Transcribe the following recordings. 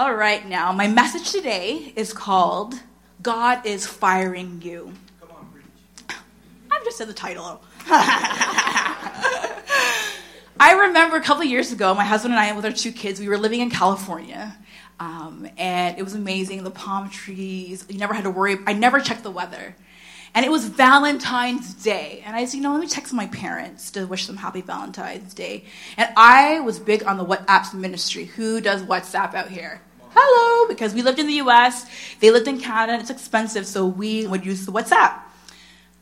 All right, now, my message today is called God is Firing You. Come on, preach. I've just said the title. I remember a couple years ago, my husband and I, with our two kids, we were living in California. Um, and it was amazing. The palm trees, you never had to worry. I never checked the weather. And it was Valentine's Day. And I said, you know, let me text my parents to wish them happy Valentine's Day. And I was big on the WhatsApp ministry. Who does WhatsApp out here? Hello, because we lived in the US, they lived in Canada, it's expensive, so we would use the WhatsApp.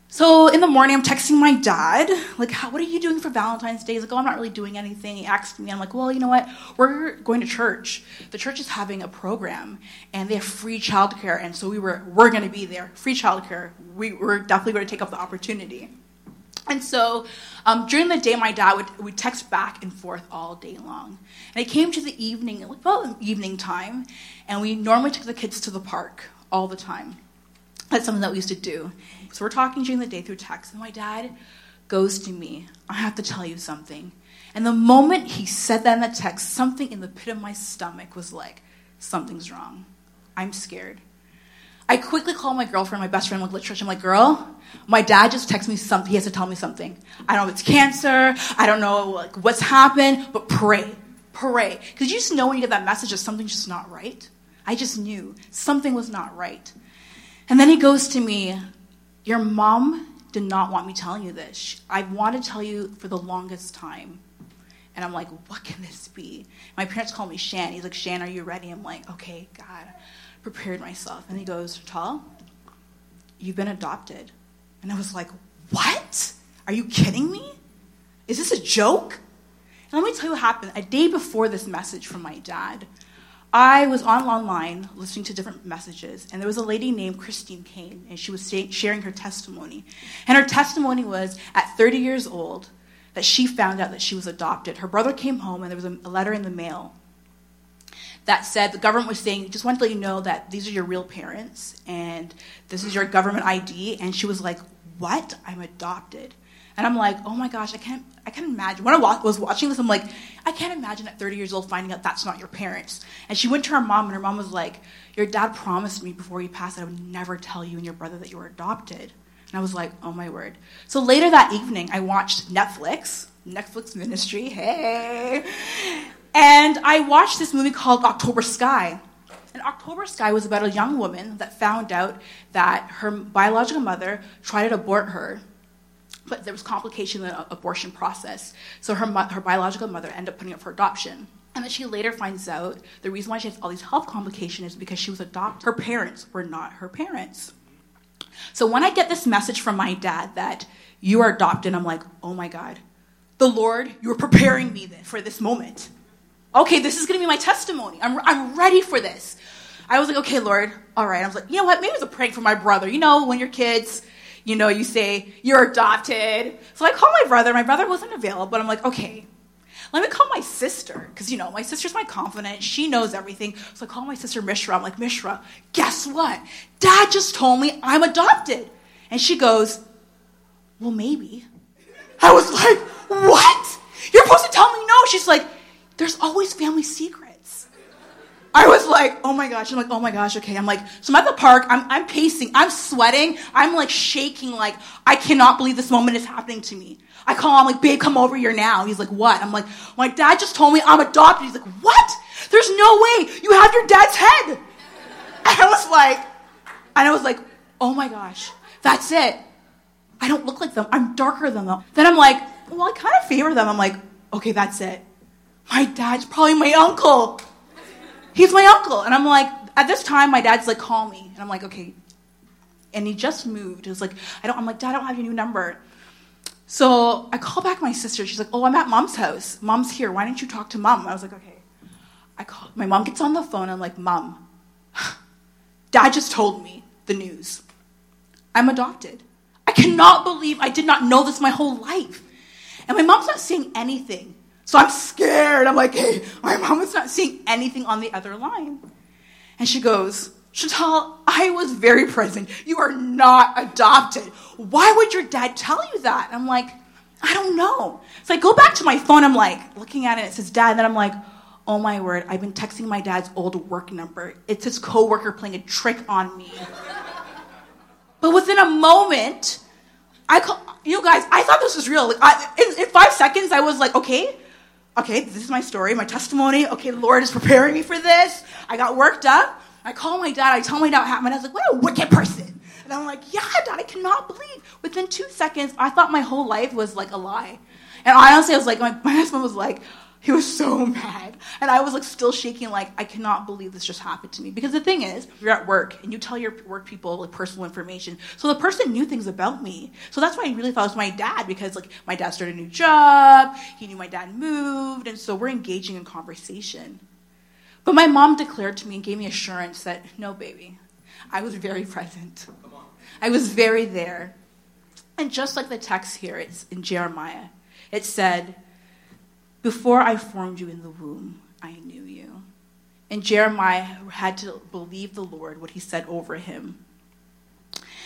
So in the morning, I'm texting my dad, like, what are you doing for Valentine's Day? He's like, oh, I'm not really doing anything. He asked me, I'm like, well, you know what? We're going to church. The church is having a program, and they have free childcare, and so we were, we're going to be there. Free childcare. We, we're definitely going to take up the opportunity. And so um, during the day, my dad would, would text back and forth all day long. And it came to the evening, well, evening time, and we normally took the kids to the park all the time. That's something that we used to do. So we're talking during the day through text, and my dad goes to me, I have to tell you something. And the moment he said that in the text, something in the pit of my stomach was like, something's wrong. I'm scared. I quickly call my girlfriend, my best friend, like church. I'm like, girl, my dad just texted me something. He has to tell me something. I don't know if it's cancer. I don't know like, what's happened, but pray, pray. Because you just know when you get that message that something's just not right. I just knew something was not right. And then he goes to me, Your mom did not want me telling you this. I want to tell you for the longest time. And I'm like, What can this be? My parents call me Shan. He's like, Shan, are you ready? I'm like, Okay, God, prepared myself. And he goes, Tal, you've been adopted. And I was like, What? Are you kidding me? Is this a joke? And let me tell you what happened. A day before this message from my dad, I was on online listening to different messages, and there was a lady named Christine Caine, and she was sharing her testimony. And her testimony was at 30 years old that she found out that she was adopted. Her brother came home, and there was a letter in the mail that said the government was saying, just want to let you know that these are your real parents, and this is your government ID. And she was like, What? I'm adopted. And I'm like, oh my gosh, I can't, I can't imagine. When I was watching this, I'm like, I can't imagine at 30 years old finding out that's not your parents. And she went to her mom, and her mom was like, your dad promised me before he passed that I would never tell you and your brother that you were adopted. And I was like, oh my word. So later that evening, I watched Netflix, Netflix Ministry, hey. And I watched this movie called October Sky. And October Sky was about a young woman that found out that her biological mother tried to abort her but there was complication in the abortion process. So her, her biological mother ended up putting up for adoption. And then she later finds out the reason why she has all these health complications is because she was adopted. Her parents were not her parents. So when I get this message from my dad that you are adopted, I'm like, oh my God, the Lord, you're preparing me for this moment. Okay, this is gonna be my testimony. I'm, I'm ready for this. I was like, okay, Lord, all right. I was like, you know what? Maybe it's a prank for my brother. You know, when your kids, you know, you say you're adopted. So I call my brother. My brother wasn't available, but I'm like, okay, let me call my sister because you know my sister's my confidant. She knows everything. So I call my sister Mishra. I'm like, Mishra, guess what? Dad just told me I'm adopted, and she goes, well, maybe. I was like, what? You're supposed to tell me no. She's like, there's always family secrets. I was like, oh my gosh. I'm like, oh my gosh, okay. I'm like, so I'm at the park, I'm, I'm pacing, I'm sweating, I'm like shaking, like, I cannot believe this moment is happening to me. I call him, like, babe, come over here now. He's like, what? I'm like, my dad just told me I'm adopted. He's like, what? There's no way. You have your dad's head. And I was like, and I was like, oh my gosh, that's it. I don't look like them. I'm darker than them. Then I'm like, well, I kind of favor them. I'm like, okay, that's it. My dad's probably my uncle. He's my uncle. And I'm like, at this time, my dad's like, call me. And I'm like, okay. And he just moved. He was like, I don't, I'm like, Dad, I don't have your new number. So I call back my sister. She's like, oh, I'm at mom's house. Mom's here. Why didn't you talk to mom? I was like, okay. I call, my mom gets on the phone. I'm like, mom, dad just told me the news. I'm adopted. I cannot believe I did not know this my whole life. And my mom's not saying anything. So I'm scared. I'm like, hey, my mom is not seeing anything on the other line. And she goes, Chantal, I was very present. You are not adopted. Why would your dad tell you that? And I'm like, I don't know. So I go back to my phone. I'm like, looking at it. It says dad. And then I'm like, oh my word, I've been texting my dad's old work number. It's his coworker playing a trick on me. but within a moment, I call, you guys, I thought this was real. Like, I, in, in five seconds, I was like, okay, okay, this is my story, my testimony. Okay, the Lord is preparing me for this. I got worked up. I call my dad. I tell my dad what happened. I was like, what a wicked person. And I'm like, yeah, dad, I cannot believe. Within two seconds, I thought my whole life was like a lie. And honestly, I was like, my, my husband was like, he was so mad. And I was like still shaking, like, I cannot believe this just happened to me. Because the thing is, you're at work and you tell your work people like personal information. So the person knew things about me. So that's why I really thought it was my dad, because like my dad started a new job, he knew my dad moved, and so we're engaging in conversation. But my mom declared to me and gave me assurance that no, baby, I was very present. I was very there. And just like the text here, it's in Jeremiah, it said, before I formed you in the womb, I knew you. And Jeremiah had to believe the Lord, what he said over him.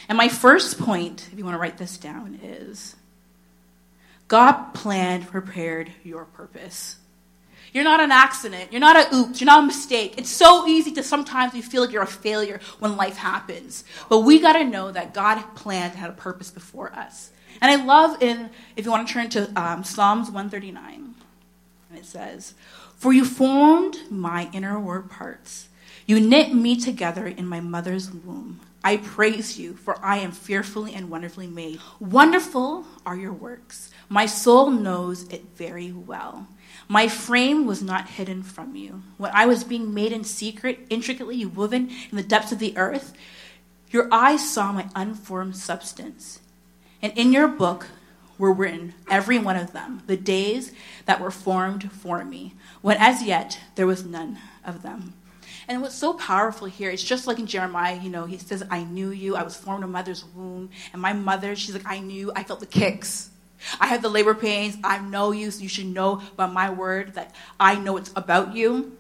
And my first point, if you want to write this down, is God planned, prepared your purpose. You're not an accident. You're not a oops. You're not a mistake. It's so easy to sometimes you feel like you're a failure when life happens. But we got to know that God planned and had a purpose before us. And I love in, if you want to turn to um, Psalms 139. And it says, For you formed my inner parts. You knit me together in my mother's womb. I praise you, for I am fearfully and wonderfully made. Wonderful are your works. My soul knows it very well. My frame was not hidden from you. When I was being made in secret, intricately woven in the depths of the earth, your eyes saw my unformed substance. And in your book, were written, every one of them, the days that were formed for me, when as yet there was none of them. And what's so powerful here, it's just like in Jeremiah, you know, he says, I knew you, I was formed in mother's womb. And my mother, she's like, I knew, I felt the kicks. I had the labor pains. I know you, so you should know by my word that I know it's about you.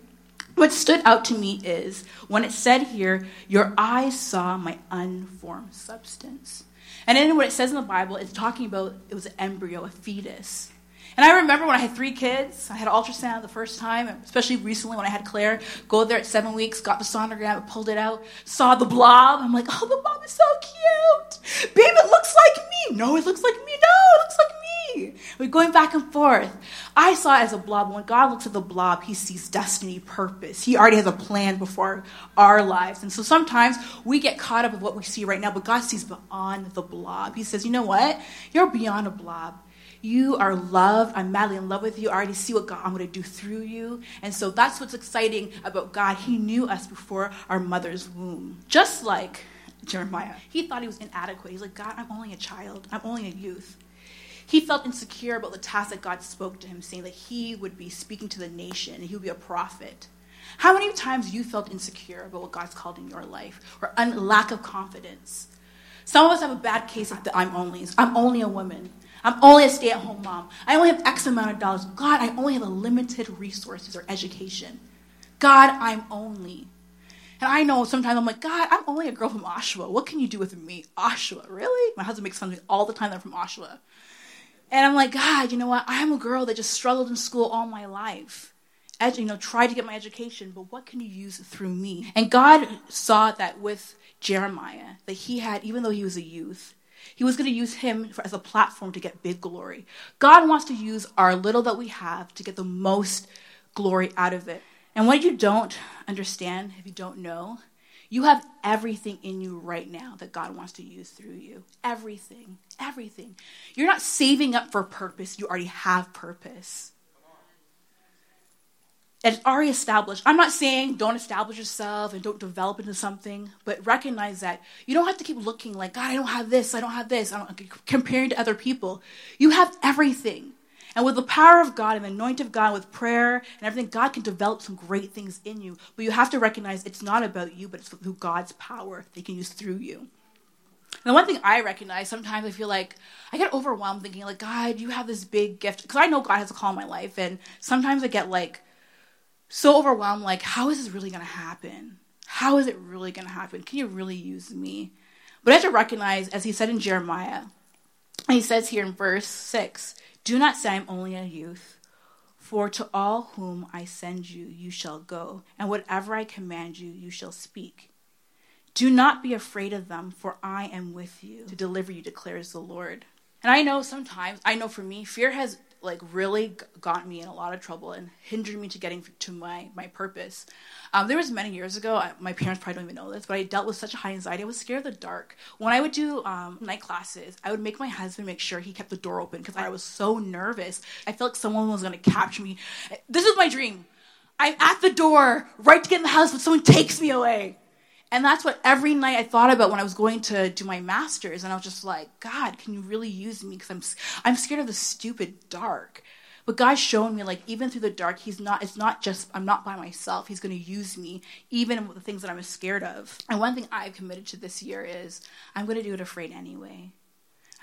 What stood out to me is when it said here, Your eyes saw my unformed substance. And then what it says in the Bible, it's talking about it was an embryo, a fetus. And I remember when I had three kids, I had ultrasound the first time, especially recently when I had Claire, go there at seven weeks, got the sonogram, pulled it out, saw the blob. I'm like, oh, the blob is so cute. Babe, it looks like me. No, it looks like me. No, it looks like me. We're going back and forth. I saw it as a blob. When God looks at the blob, he sees destiny, purpose. He already has a plan before our lives. And so sometimes we get caught up with what we see right now, but God sees beyond the blob. He says, you know what? You're beyond a blob. You are loved. I'm madly in love with you. I already see what God I'm going to do through you. And so that's what's exciting about God. He knew us before our mother's womb. Just like Jeremiah. He thought he was inadequate. He's like, God, I'm only a child. I'm only a youth. He felt insecure about the task that God spoke to him, saying that he would be speaking to the nation and he would be a prophet. How many times you felt insecure about what God's called in your life or un- lack of confidence? Some of us have a bad case of the I'm only. I'm only a woman. I'm only a stay at home mom. I only have X amount of dollars. God, I only have a limited resources or education. God, I'm only. And I know sometimes I'm like, God, I'm only a girl from Oshawa. What can you do with me? Oshawa, really? My husband makes fun of me all the time that I'm from Oshawa. And I'm like, God, you know what? I'm a girl that just struggled in school all my life. Edu- you know, tried to get my education, but what can you use through me? And God saw that with Jeremiah, that he had, even though he was a youth, he was going to use him for, as a platform to get big glory. God wants to use our little that we have to get the most glory out of it. And what you don't understand, if you don't know, you have everything in you right now that God wants to use through you. Everything. Everything. You're not saving up for purpose, you already have purpose. It's already established. I'm not saying don't establish yourself and don't develop into something, but recognize that you don't have to keep looking like, God, I don't have this, I don't have this, I don't, comparing to other people. You have everything. And with the power of God and the anointing of God, with prayer and everything, God can develop some great things in you. But you have to recognize it's not about you, but it's through God's power they can use through you. And the one thing I recognize, sometimes I feel like I get overwhelmed thinking, like, God, you have this big gift. Because I know God has a call in my life. And sometimes I get like, so overwhelmed like, how is this really going to happen? How is it really going to happen? Can you really use me? But I have to recognize, as he said in Jeremiah, he says here in verse 6 Do not say I'm only a youth, For to all whom I send you, you shall go, and whatever I command you, you shall speak. Do not be afraid of them, for I am with you to deliver you, declares the Lord. And I know sometimes, I know for me, fear has like really got me in a lot of trouble and hindered me to getting to my my purpose. Um, there was many years ago. I, my parents probably don't even know this, but I dealt with such high anxiety. I was scared of the dark. When I would do um, night classes, I would make my husband make sure he kept the door open because I was so nervous. I felt like someone was going to capture me. This is my dream. I'm at the door, right to get in the house, but someone takes me away. And that's what every night I thought about when I was going to do my master's. And I was just like, God, can you really use me? Because I'm, I'm scared of the stupid dark. But God's shown me, like, even through the dark, He's not, it's not just, I'm not by myself. He's going to use me, even with the things that I'm scared of. And one thing I've committed to this year is I'm going to do it afraid anyway.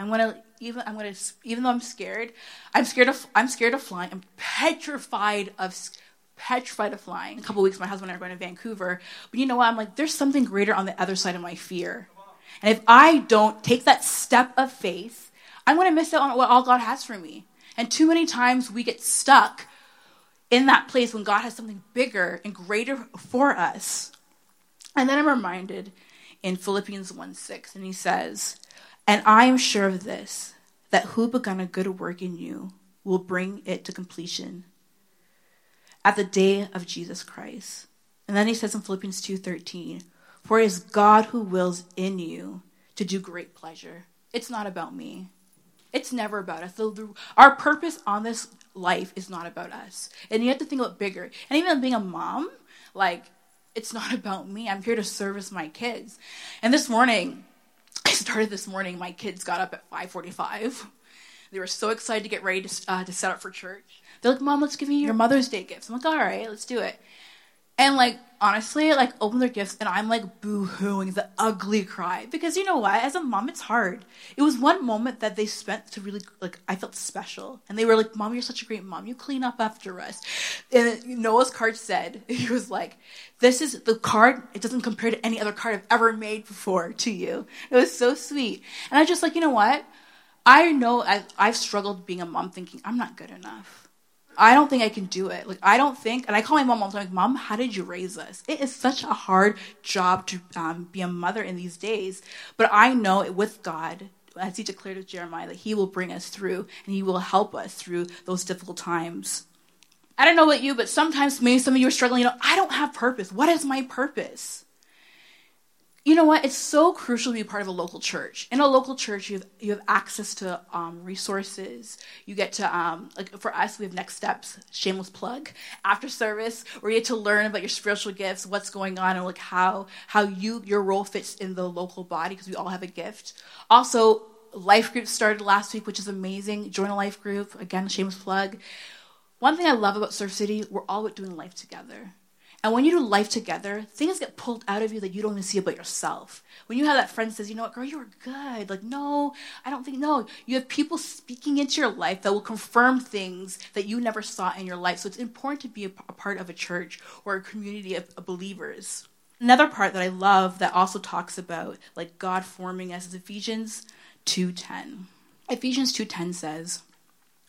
I'm gonna even I'm gonna even though I'm scared, I'm scared of I'm scared of flying. I'm petrified of petrified of flying. In a couple weeks, my husband and I are going to Vancouver. But you know what? I'm like, there's something greater on the other side of my fear. And if I don't take that step of faith, I'm going to miss out on what all God has for me. And too many times we get stuck in that place when God has something bigger and greater for us. And then I'm reminded in Philippians 1 6, and he says, And I am sure of this, that who begun a good work in you will bring it to completion at the day of Jesus Christ. And then he says in Philippians 2:13, "For it is God who wills in you to do great pleasure." It's not about me. It's never about us. The, our purpose on this life is not about us. And you have to think about bigger. And even being a mom, like it's not about me. I'm here to service my kids. And this morning, I started this morning. My kids got up at 5:45. They were so excited to get ready to, uh, to set up for church. They're like, Mom, let's give you your Mother's Day gifts. I'm like, all right, let's do it. And like honestly, like open their gifts and I'm like boo-hooing the ugly cry. Because you know what? As a mom, it's hard. It was one moment that they spent to really like I felt special. And they were like, Mom, you're such a great mom. You clean up after us. And Noah's card said, he was like, This is the card, it doesn't compare to any other card I've ever made before to you. It was so sweet. And I just like, you know what? I know I've, I've struggled being a mom thinking I'm not good enough. I don't think I can do it. Like I don't think, and I call my mom all the time, like, "Mom, how did you raise us?" It is such a hard job to um, be a mother in these days, but I know it, with God, as He declared with Jeremiah, that He will bring us through and He will help us through those difficult times. I don't know about you, but sometimes maybe some of you are struggling. You know, I don't have purpose. What is my purpose? You know what? It's so crucial to be part of a local church. In a local church, you have, you have access to um, resources. You get to, um, like for us, we have Next Steps, shameless plug, after service, where you get to learn about your spiritual gifts, what's going on, and like how how you your role fits in the local body because we all have a gift. Also, life group started last week, which is amazing. Join a life group again, shameless plug. One thing I love about Surf City, we're all doing life together. And when you do life together, things get pulled out of you that you don't even see about yourself. When you have that friend says, you know what, girl, you're good. Like, no, I don't think, no. You have people speaking into your life that will confirm things that you never saw in your life. So it's important to be a, part of a church or a community of, of believers. Another part that I love that also talks about like God forming us is Ephesians 2.10. Ephesians 2.10 says,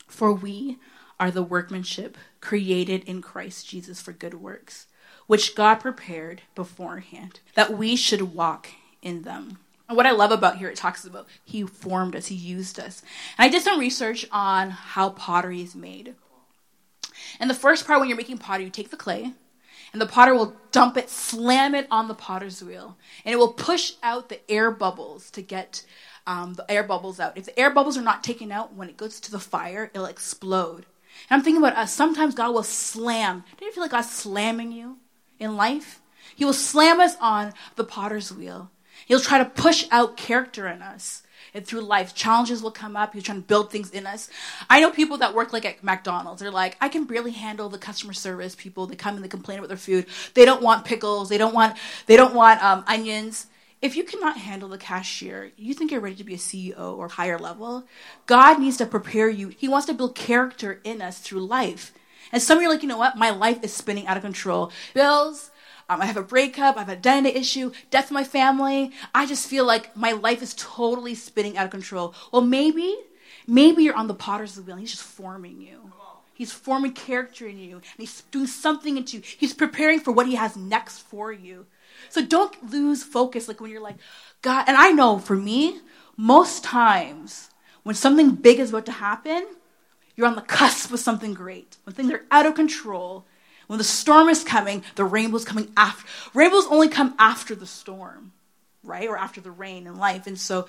For we are the workmanship created in Christ Jesus for good works which God prepared beforehand, that we should walk in them. And what I love about here, it talks about He formed us, He used us. And I did some research on how pottery is made. And the first part, when you're making pottery, you take the clay, and the potter will dump it, slam it on the potter's wheel, and it will push out the air bubbles to get um, the air bubbles out. If the air bubbles are not taken out, when it goes to the fire, it'll explode. And I'm thinking about us. Sometimes God will slam. Do you feel like God's slamming you? In life. He will slam us on the potter's wheel. He'll try to push out character in us. And through life, challenges will come up. He's trying to build things in us. I know people that work like at McDonald's. They're like, I can barely handle the customer service people. They come and they complain about their food. They don't want pickles. They don't want. They don't want um, onions. If you cannot handle the cashier, you think you're ready to be a CEO or higher level. God needs to prepare you. He wants to build character in us through life. And some of you are like, you know what? My life is spinning out of control. Bills, um, I have a breakup, I have an identity issue, death in my family. I just feel like my life is totally spinning out of control. Well, maybe, maybe you're on the potter's wheel and he's just forming you. He's forming character in you, and He's doing something into you. He's preparing for what He has next for you. So don't lose focus, like when you're like, God, and I know for me, most times when something big is about to happen, you're on the cusp of something great. When things are out of control, when the storm is coming, the rainbow's coming after. Rainbows only come after the storm, right? Or after the rain in life. And so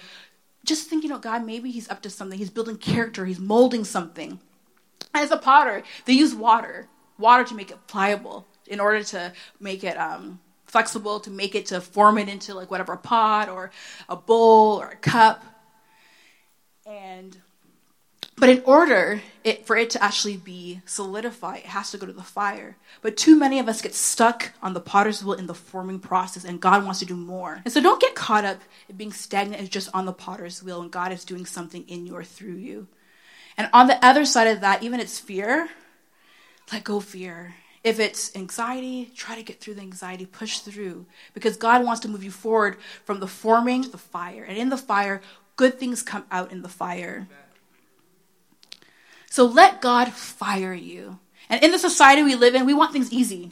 just thinking, oh, God, maybe he's up to something. He's building character, he's molding something. As a potter, they use water, water to make it pliable in order to make it um, flexible, to make it to form it into like whatever a pot or a bowl or a cup. And but in order it, for it to actually be solidified, it has to go to the fire. But too many of us get stuck on the potter's wheel in the forming process, and God wants to do more. And so don't get caught up in being stagnant and just on the potter's wheel, and God is doing something in you or through you. And on the other side of that, even it's fear, let go fear. If it's anxiety, try to get through the anxiety, push through, because God wants to move you forward from the forming to the fire. And in the fire, good things come out in the fire. So let God fire you. And in the society we live in, we want things easy.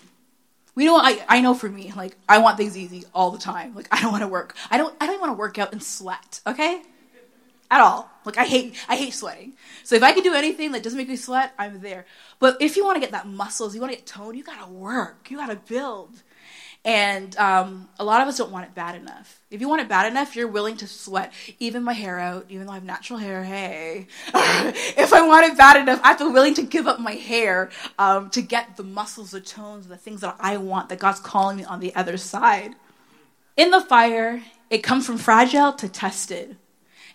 We know I, I know for me, like I want things easy all the time. Like I don't want to work. I don't I don't want to work out and sweat, okay? At all. Like I hate I hate sweating. So if I can do anything that doesn't make me sweat, I'm there. But if you want to get that muscles, you want to get toned, you gotta work. You gotta build. And um, a lot of us don't want it bad enough. If you want it bad enough, you're willing to sweat even my hair out, even though I have natural hair. Hey, if I want it bad enough, I'm willing to give up my hair um, to get the muscles, the tones, the things that I want that God's calling me on the other side. In the fire, it comes from fragile to tested.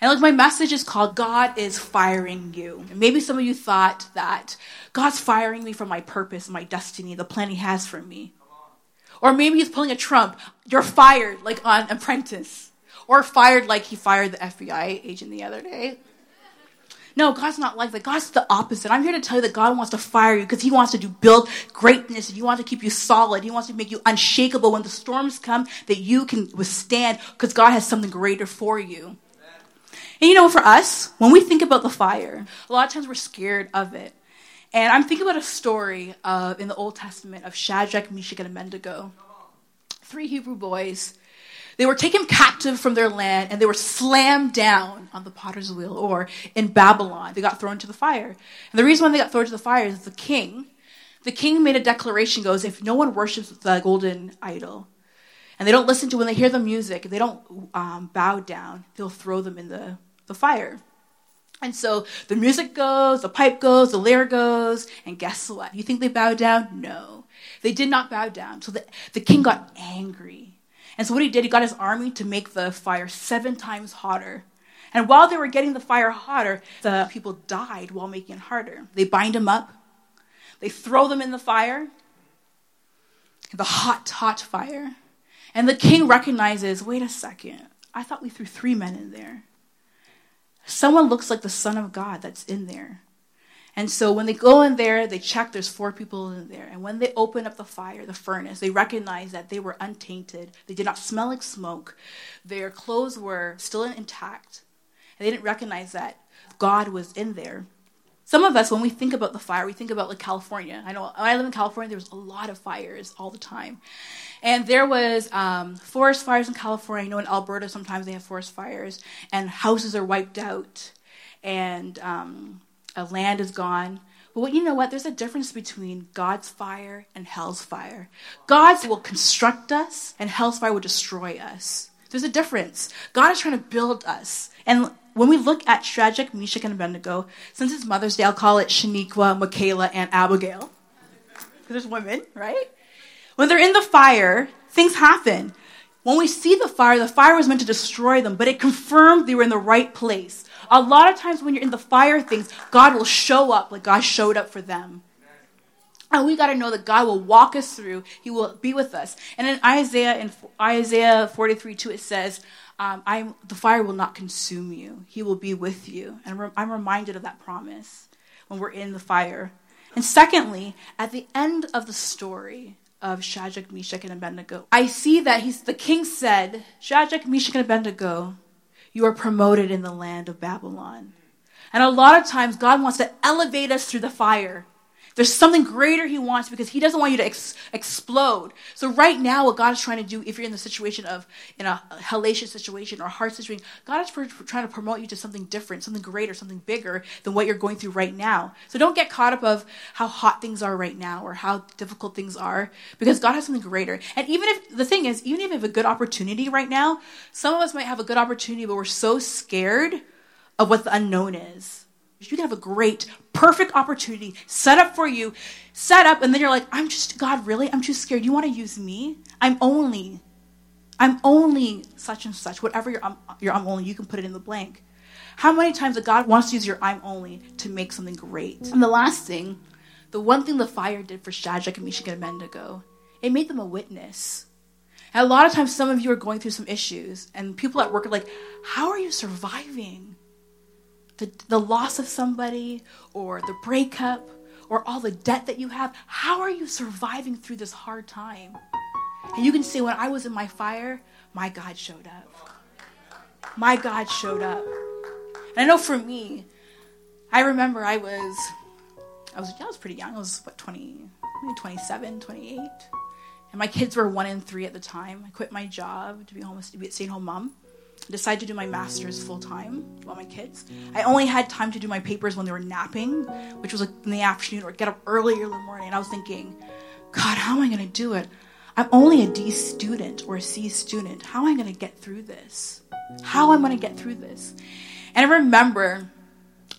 And like my message is called God is firing you. And maybe some of you thought that God's firing me from my purpose, my destiny, the plan He has for me. Or maybe he's pulling a Trump. You're fired, like on Apprentice. Or fired like he fired the FBI agent the other day. No, God's not like that. God's the opposite. I'm here to tell you that God wants to fire you because He wants to do build greatness and He wants to keep you solid. He wants to make you unshakable when the storms come that you can withstand because God has something greater for you. And you know, for us, when we think about the fire, a lot of times we're scared of it. And I'm thinking about a story in the Old Testament of Shadrach, Meshach, and Abednego. Three Hebrew boys. They were taken captive from their land and they were slammed down on the potter's wheel or in Babylon. They got thrown into the fire. And the reason why they got thrown into the fire is the king. The king made a declaration goes, if no one worships the golden idol, and they don't listen to when they hear the music, they don't um, bow down, they'll throw them in the, the fire. And so the music goes, the pipe goes, the lyre goes, and guess what? You think they bowed down? No. They did not bow down. So the, the king got angry. And so what he did, he got his army to make the fire seven times hotter. And while they were getting the fire hotter, the people died while making it harder. They bind them up, they throw them in the fire, the hot, hot fire. And the king recognizes wait a second, I thought we threw three men in there someone looks like the Son of God that's in there. And so when they go in there, they check there's four people in there. And when they open up the fire, the furnace, they recognize that they were untainted. They did not smell like smoke. Their clothes were still intact. And they didn't recognize that God was in there. Some of us, when we think about the fire, we think about like California. I know I live in California, there was a lot of fires all the time. And there was um, forest fires in California. I know in Alberta sometimes they have forest fires, and houses are wiped out, and um, land is gone. But you know what? There's a difference between God's fire and hell's fire. God's will construct us, and hell's fire will destroy us. There's a difference. God is trying to build us. And when we look at Shadrach, Meshach, and Abednego, since it's Mother's Day, I'll call it Shaniqua, Michaela, and Abigail. Because there's women, right? When they're in the fire, things happen. When we see the fire, the fire was meant to destroy them, but it confirmed they were in the right place. A lot of times when you're in the fire things, God will show up like God showed up for them. And we got to know that God will walk us through. He will be with us. And in Isaiah, in Isaiah 43, 2, it says, um, I'm, the fire will not consume you. He will be with you. And I'm reminded of that promise when we're in the fire. And secondly, at the end of the story, of Shadrach, Meshach, and Abednego. I see that he's, the king said, Shadrach, Meshach, and Abednego, you are promoted in the land of Babylon. And a lot of times, God wants to elevate us through the fire. There's something greater He wants because He doesn't want you to ex- explode. So right now, what God is trying to do, if you're in the situation of in a hellacious situation or hard situation, God is trying to promote you to something different, something greater, something bigger than what you're going through right now. So don't get caught up of how hot things are right now or how difficult things are, because God has something greater. And even if the thing is, even if you have a good opportunity right now, some of us might have a good opportunity, but we're so scared of what the unknown is. You can have a great, perfect opportunity set up for you, set up, and then you're like, I'm just, God, really? I'm too scared. You want to use me? I'm only, I'm only such and such. Whatever your, um, your I'm only, you can put it in the blank. How many times that God wants to use your I'm only to make something great? And the last thing, the one thing the fire did for Shadrach, Meshach, and Abednego, it made them a witness. And a lot of times, some of you are going through some issues, and people at work are like, How are you surviving? The, the loss of somebody or the breakup or all the debt that you have, how are you surviving through this hard time? And you can say, when I was in my fire, my God showed up. My God showed up. And I know for me, I remember I was, I was, I was pretty young. I was, what, 20, maybe 27, 28. And my kids were one and three at the time. I quit my job to be home, to be a stay-at-home mom decided to do my master's full time while my kids. I only had time to do my papers when they were napping, which was like in the afternoon or get up earlier in the morning. And I was thinking, God, how am I going to do it? I'm only a D student or a C student. How am I going to get through this? How am I going to get through this? And I remember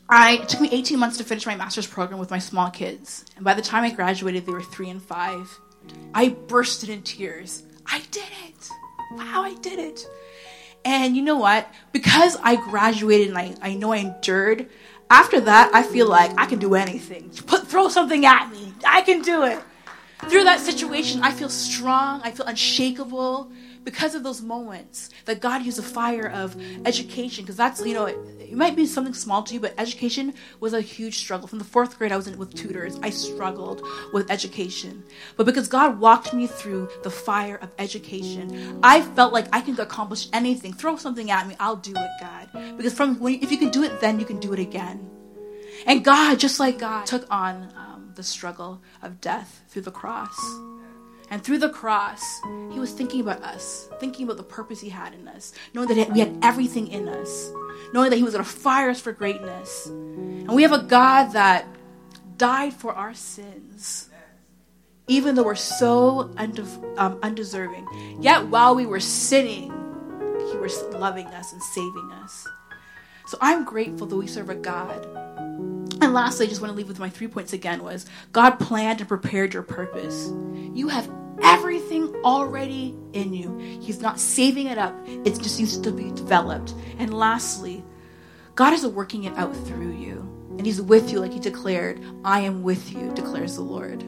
I, it took me 18 months to finish my master's program with my small kids. And by the time I graduated, they were three and five. I bursted in tears. I did it. Wow, I did it. And you know what? Because I graduated and I, I know I endured, after that, I feel like I can do anything. Put, throw something at me. I can do it. Through that situation, I feel strong. I feel unshakable because of those moments that God used the fire of education. Because that's, you know, it, it, might be something small to you, but education was a huge struggle. From the fourth grade, I was in with tutors. I struggled with education. But because God walked me through the fire of education, I felt like I can accomplish anything. Throw something at me, I'll do it, God. Because from when, if you can do it then, you can do it again. And God, just like God, took on um, the struggle of death through the cross. And through the cross, he was thinking about us, thinking about the purpose he had in us, knowing that we had everything in us, knowing that he was going to fire us for greatness. And we have a God that died for our sins, even though we're so um, undeserving. Yet while we were sinning, he was loving us and saving us. So I'm grateful that we serve a God and lastly, I just want to leave with my three points again was God planned and prepared your purpose. You have everything already in you. He's not saving it up. It just needs to be developed. And lastly, God is working it out through you. And he's with you like he declared, I am with you, declares the Lord.